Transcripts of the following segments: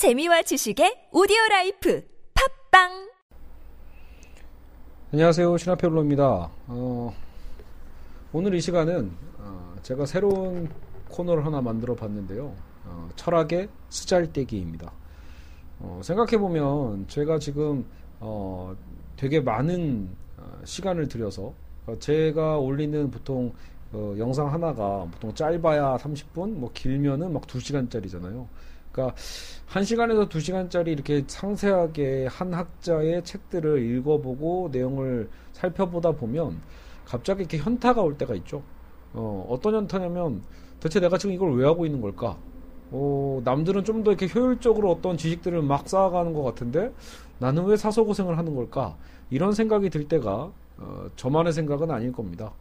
재미와 지식의 오디오 life 팟빵 안녕하세요. 신화페롤로입니다. 어, 오늘 이 시간은 어, 제가 새로운 코너를 하나 만들어 봤는데요. 어, 철학의 쓰잘데기입니다. 어, 생각해보면 제가 지금 어, 되게 많은 어, 시간을 들여서 어, 제가 올리는 보통 어, 영상 하나가 보통 짧아야 30분, 뭐 길면은 막 2시간짜리잖아요. 그러니까 1시간에서 2시간짜리 이렇게 상세하게 한 학자의 책들을 읽어보고 내용을 살펴보다 보면 갑자기 이렇게 현타가 올 때가 있죠. 어, 어떤 현타냐면 대체 내가 지금 이걸 왜 하고 있는 걸까? 어, 남들은 좀 더 이렇게 효율적으로 어떤 지식들을 막 쌓아가는 것 같은데 나는 왜 사서 고생을 하는 걸까? 이런 생각이 들 때가 어, 저만의 생각은 아닐 겁니다.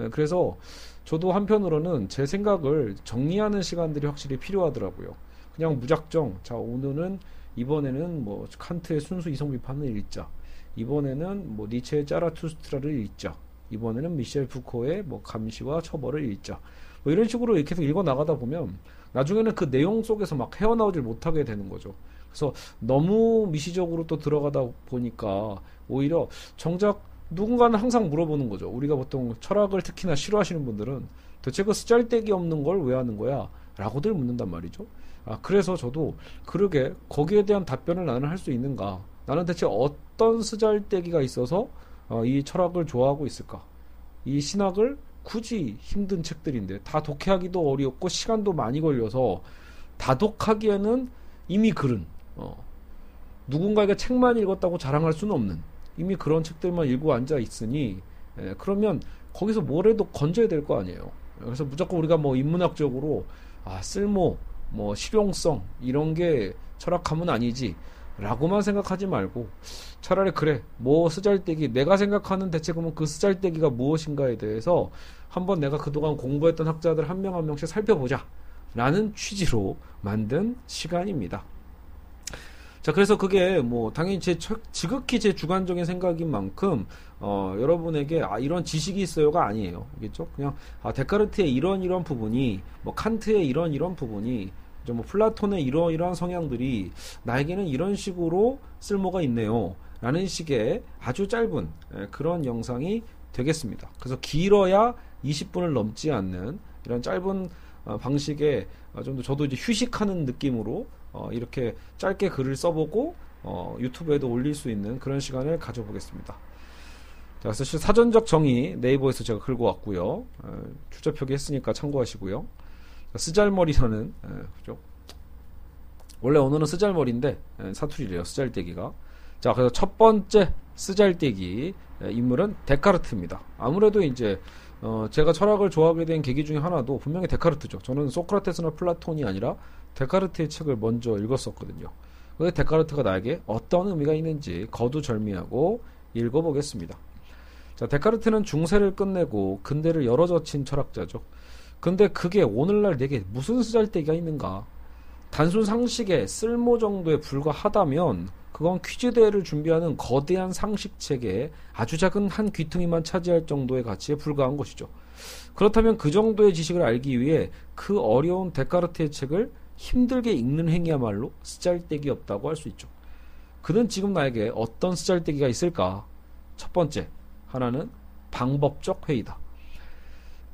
예, 그래서 저도 한편으로는 제 생각을 정리하는 시간들이 확실히 필요하더라고요. 그냥 무작정 자 오늘은 이번에는 뭐 칸트의 순수 이성 비판을 읽자. 이번에는 뭐 니체의 짜라투스트라를 읽자. 이번에는 미셸 푸코의 뭐 감시와 처벌을 읽자. 뭐 이런 식으로 계속 읽어 나가다 보면 나중에는 그 내용 속에서 막 헤어나오질 못하게 되는 거죠. 그래서 너무 미시적으로 또 들어가다 보니까 오히려 정작 누군가는 항상 물어보는 거죠. 우리가 보통 철학을 특히나 싫어하시는 분들은 대체 그 쓰잘데기 없는 걸 왜 하는 거야? 라고들 묻는단 말이죠. 아, 그래서 저도 그러게 거기에 대한 답변을 나는 할 수 있는가? 나는 대체 어떤 쓰잘데기가 있어서 어, 이 철학을 좋아하고 있을까? 이 신학을 굳이 힘든 책들인데 다 독해하기도 어렵고 시간도 많이 걸려서 다독하기에는 이미 글은 어, 누군가에게 책만 읽었다고 자랑할 수는 없는 이미 그런 책들만 읽고 앉아 있으니 예, 그러면 거기서 뭐래도 건져야 될 거 아니에요. 그래서 무조건 우리가 뭐 인문학적으로 아 쓸모 뭐 실용성 이런 게 철학하면 아니지 라고만 생각하지 말고 차라리 그래 뭐 쓰잘데기 내가 생각하는 대체 그러면 그 쓰잘데기가 무엇인가에 대해서 한번 내가 그동안 공부했던 학자들 한 명한 명씩 살펴보자 라는 취지로 만든 시간입니다. 자, 그래서 그게 뭐 당연히 제 지극히 제 주관적인 생각인 만큼 어, 여러분에게 아 이런 지식이 있어요가 아니에요. 알겠죠? 그냥 아 데카르트의 이런 이런 부분이 뭐 칸트의 이런 이런 부분이 뭐 플라톤의 이러 이러한 성향들이 나에게는 이런 식으로 쓸모가 있네요. 라는 식의 아주 짧은 예, 그런 영상이 되겠습니다. 그래서 길어야 20분을 넘지 않는 이런 짧은 어, 방식의 어, 좀더 저도 이제 휴식하는 느낌으로 어, 이렇게 짧게 글을 써보고 어, 유튜브에도 올릴 수 있는 그런 시간을 가져보겠습니다. 자, 그래서 사전적 정의 네이버에서 제가 긁어 왔고요. 어, 출처 표기 했으니까 참고하시고요. 쓰잘머리라는 에, 그죠? 원래 오늘은 쓰잘머리인데 에, 사투리래요. 쓰잘데기가. 자, 그래서 첫 번째 쓰잘데기 에, 인물은 데카르트입니다. 아무래도 이제 어, 제가 철학을 좋아하게 된 계기 중에 하나도 분명히 데카르트죠. 저는 소크라테스나 플라톤이 아니라 데카르트의 책을 먼저 읽었었거든요. 그 데카르트가 나에게 어떤 의미가 있는지 거두절미하고 읽어보겠습니다. 자, 데카르트는 중세를 끝내고 근대를 열어 젖힌 철학자죠. 근데 그게 오늘날 내게 무슨 쓰잘데기가 있는가? 단순 상식의 쓸모 정도에 불과하다면 그건 퀴즈 대회를 준비하는 거대한 상식책에 아주 작은 한 귀퉁이만 차지할 정도의 가치에 불과한 것이죠. 그렇다면 그 정도의 지식을 알기 위해 그 어려운 데카르트의 책을 힘들게 읽는 행위야말로 쓰잘데기 없다고 할 수 있죠. 그는 지금 나에게 어떤 쓰잘데기가 있을까? 첫 번째, 하나는 방법적 회의다.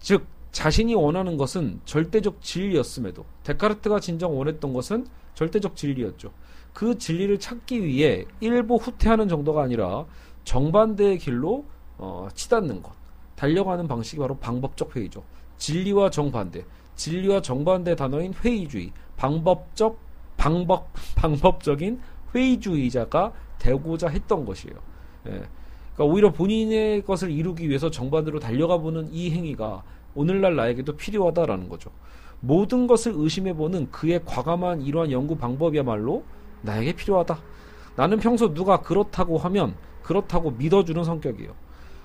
즉, 자신이 원하는 것은 절대적 진리였음에도 데카르트가 진정 원했던 것은 절대적 진리였죠. 그 진리를 찾기 위해 일부 후퇴하는 정도가 아니라 정반대의 길로 어, 치닫는 것, 달려가는 방식이 바로 방법적 회의죠. 진리와 정반대, 진리와 정반대 단어인 회의주의, 방법적 방법 방법적인 회의주의자가 되고자 했던 것이에요. 예. 그러니까 오히려 본인의 것을 이루기 위해서 정반대로 달려가 보는 이 행위가 오늘날 나에게도 필요하다라는 거죠. 모든 것을 의심해보는 그의 과감한 이러한 연구 방법이야말로 나에게 필요하다. 나는 평소 누가 그렇다고 하면 그렇다고 믿어주는 성격이에요.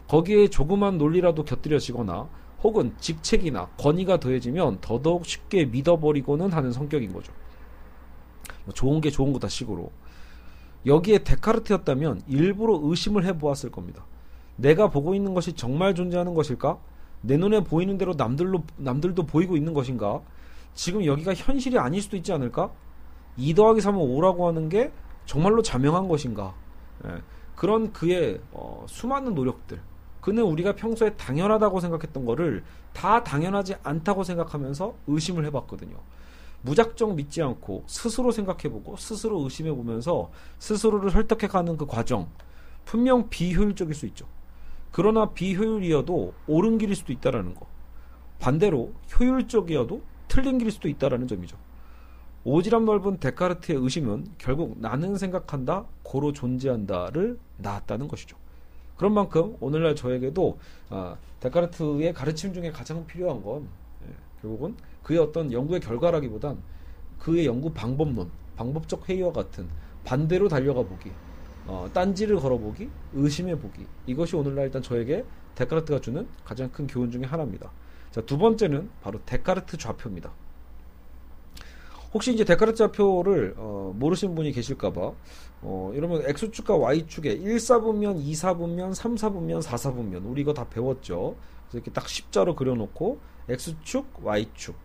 거기에 조그만 논리라도 곁들여지거나 혹은 직책이나 권위가 더해지면 더더욱 쉽게 믿어버리고는 하는 성격인 거죠. 뭐 좋은 게 좋은 거다 식으로. 여기에 데카르트였다면 일부러 의심을 해보았을 겁니다. 내가 보고 있는 것이 정말 존재하는 것일까? 내 눈에 보이는 대로 남들로, 남들도 보이고 있는 것인가? 지금 여기가 현실이 아닐 수도 있지 않을까? 2 더하기 3은 5라고 하는 게 정말로 자명한 것인가? 예, 그런 그의 어, 수많은 노력들. 그는 우리가 평소에 당연하다고 생각했던 거를 다 당연하지 않다고 생각하면서 의심을 해봤거든요. 무작정 믿지 않고 스스로 생각해보고 스스로 의심해보면서 스스로를 설득해가는 그 과정. 분명 비효율적일 수 있죠. 그러나 비효율이어도 옳은 길일 수도 있다라는 거. 반대로 효율적이어도 틀린 길일 수도 있다라는 점이죠. 오지랖 넓은 데카르트의 의심은 결국 나는 생각한다, 고로 존재한다를 낳았다는 것이죠. 그런 만큼 오늘날 저에게도 아, 데카르트의 가르침 중에 가장 필요한 건 예, 결국은 그의 어떤 연구의 결과라기보단 그의 연구 방법론, 방법적 회의와 같은 반대로 달려가 보기, 어, 딴지를 걸어보기, 의심해보기 이것이 오늘날 일단 저에게 데카르트가 주는 가장 큰 교훈 중의 하나입니다. 자, 두 번째는 바로 데카르트 좌표입니다. 혹시 이제 데카르트 좌표를 어, 모르시는 분이 계실까봐 어, 이러면 X축과 Y축에 1사분면, 2사분면, 3사분면, 4사분면 우리 이거 다 배웠죠. 그래서 이렇게 딱 십자로 그려놓고 X축, Y축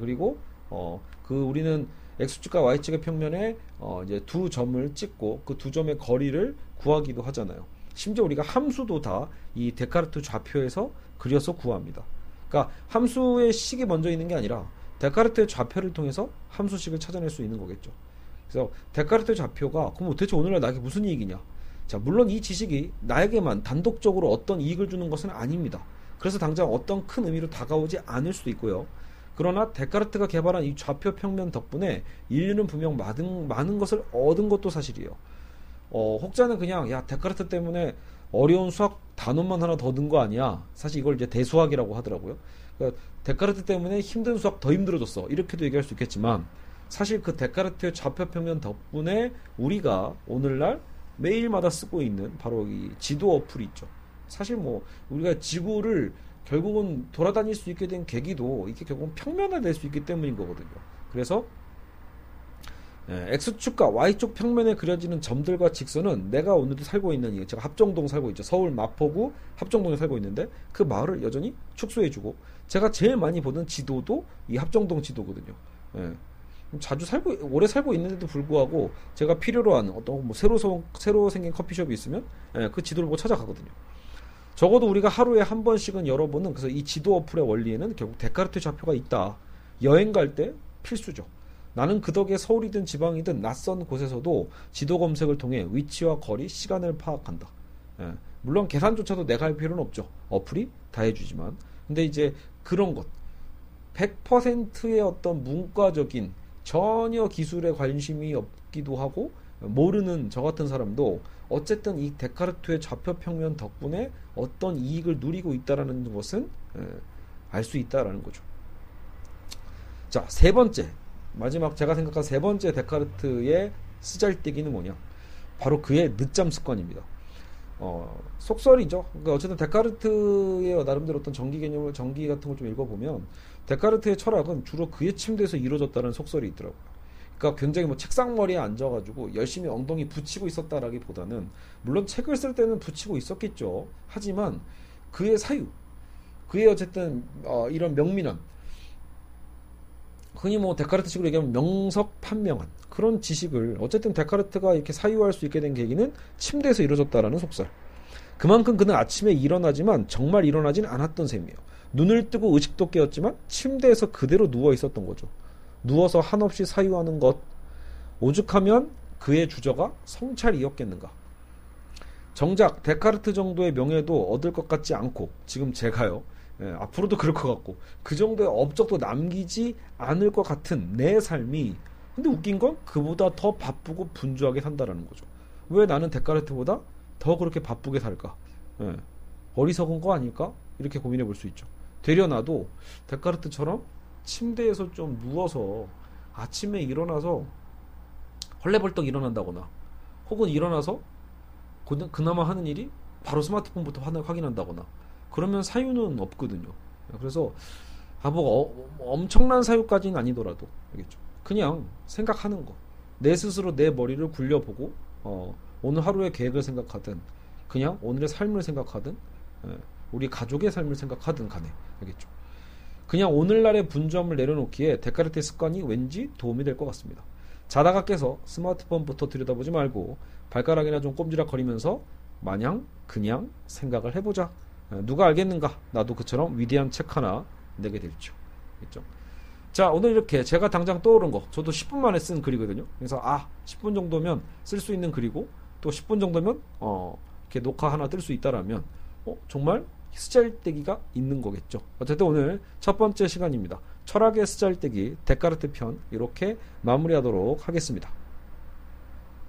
그리고 어, 그 우리는 X축과 Y축의 평면에 어, 이제 두 점을 찍고 그 두 점의 거리를 구하기도 하잖아요. 심지어 우리가 함수도 다 이 데카르트 좌표에서 그려서 구합니다. 그러니까 함수의 식이 먼저 있는 게 아니라 데카르트의 좌표를 통해서 함수식을 찾아낼 수 있는 거겠죠. 그래서 데카르트 좌표가 그럼 도대체 오늘날 나에게 무슨 이익이냐? 자, 물론 이 지식이 나에게만 단독적으로 어떤 이익을 주는 것은 아닙니다. 그래서 당장 어떤 큰 의미로 다가오지 않을 수도 있고요. 그러나 데카르트가 개발한 이 좌표 평면 덕분에 인류는 분명 많은, 많은 것을 얻은 것도 사실이에요. 어, 혹자는 그냥 야 데카르트 때문에 어려운 수학 단원만 하나 더 는 거 아니야. 사실 이걸 이제 대수학이라고 하더라고요. 그러니까 데카르트 때문에 힘든 수학 더 힘들어졌어. 이렇게도 얘기할 수 있겠지만 사실 그 데카르트의 좌표평면 덕분에 우리가 오늘날 매일마다 쓰고 있는 바로 이 지도 어플이 있죠. 사실 뭐 우리가 지구를 결국은 돌아다닐 수 있게 된 계기도 이게 결국은 평면화될 수 있기 때문인 거거든요. 그래서 예, X축과 Y축 평면에 그려지는 점들과 직선은 내가 오늘도 살고 있는 제가 합정동 살고 있죠. 서울 마포구 합정동에 살고 있는데 그 마을을 여전히 축소해주고 제가 제일 많이 보는 지도도 이 합정동 지도거든요. 예. 자주 살고 오래 살고 있는데도 불구하고 제가 필요로 하는 어떤 뭐 새로 소, 새로 생긴 커피숍이 있으면 예, 그 지도를 못 찾아가거든요. 적어도 우리가 하루에 한 번씩은 열어보는 그래서 이 지도 어플의 원리에는 결국 데카르트 좌표가 있다. 여행 갈 때 필수죠. 나는 그 덕에 서울이든 지방이든 낯선 곳에서도 지도 검색을 통해 위치와 거리, 시간을 파악한다. 예. 물론 계산조차도 내가 할 필요는 없죠. 어플이 다 해주지만. 근데 이제 그런 것. 100%의 어떤 문과적인 전혀 기술에 관심이 없기도 하고 모르는 저 같은 사람도 어쨌든 이 데카르트의 좌표 평면 덕분에 어떤 이익을 누리고 있다라는 것은 예, 알수 있다라는 거죠. 자, 세 번째. 마지막 제가 생각한 세 번째 데카르트의 쓰잘데기는 뭐냐? 바로 그의 늦잠 습관입니다. 어, 속설이죠. 그러니까 어쨌든 데카르트의 나름대로 어떤 정기 개념을 정기 같은 걸 좀 읽어보면 데카르트의 철학은 주로 그의 침대에서 이루어졌다는 속설이 있더라고요. 그러니까 굉장히 뭐 책상머리에 앉아가지고 열심히 엉덩이 붙이고 있었다라기보다는 물론 책을 쓸 때는 붙이고 있었겠죠. 하지만 그의 사유, 그의 어쨌든 어, 이런 명민함, 흔히 뭐 데카르트식으로 얘기하면 명석판명한 그런 지식을 어쨌든 데카르트가 이렇게 사유할 수 있게 된 계기는 침대에서 이루어졌다라는 속설. 그만큼 그는 아침에 일어나지만 정말 일어나진 않았던 셈이에요. 눈을 뜨고 의식도 깨었지만 침대에서 그대로 누워 있었던 거죠. 누워서 한없이 사유하는 것. 오죽하면 그의 주저가 성찰이었겠는가. 정작 데카르트 정도의 명예도 얻을 것 같지 않고 지금 제가요. 예, 앞으로도 그럴 것 같고 그 정도의 업적도 남기지 않을 것 같은 내 삶이 근데 웃긴 건 그보다 더 바쁘고 분주하게 산다라는 거죠. 왜 나는 데카르트보다 더 그렇게 바쁘게 살까? 예, 어리석은 거 아닐까? 이렇게 고민해 볼 수 있죠. 되려 나도 데카르트처럼 침대에서 좀 누워서 아침에 일어나서 헐레벌떡 일어난다거나 혹은 일어나서 그나마 하는 일이 바로 스마트폰부터 확인한다거나 그러면 사유는 없거든요. 그래서 아, 뭐, 어, 엄청난 사유까지는 아니더라도, 알겠죠? 그냥 생각하는 거. 내 스스로 내 머리를 굴려보고, 어, 오늘 하루의 계획을 생각하든, 그냥 오늘의 삶을 생각하든, 예, 우리 가족의 삶을 생각하든 간에, 알겠죠? 그냥 오늘날의 분점을 내려놓기에 데카르트의 습관이 왠지 도움이 될 것 같습니다. 자다가 깨서 스마트폰부터 들여다보지 말고 발가락이나 좀 꼼지락거리면서 마냥 그냥 생각을 해보자. 어, 누가 알겠는가? 나도 그처럼 위대한 책 하나 내게 될죠. 있죠. 자, 오늘 이렇게 제가 당장 떠오른 거, 저도 10분 만에 쓴 글이거든요. 그래서 아, 10분 정도면 쓸 수 있는 글이고, 또 10분 정도면 어, 이렇게 녹화 하나 뜰 수 있다라면, 어, 정말 쓰잘데기가 있는 거겠죠. 어쨌든 오늘 첫 번째 시간입니다. 철학의 쓰잘데기 데카르트 편 이렇게 마무리하도록 하겠습니다.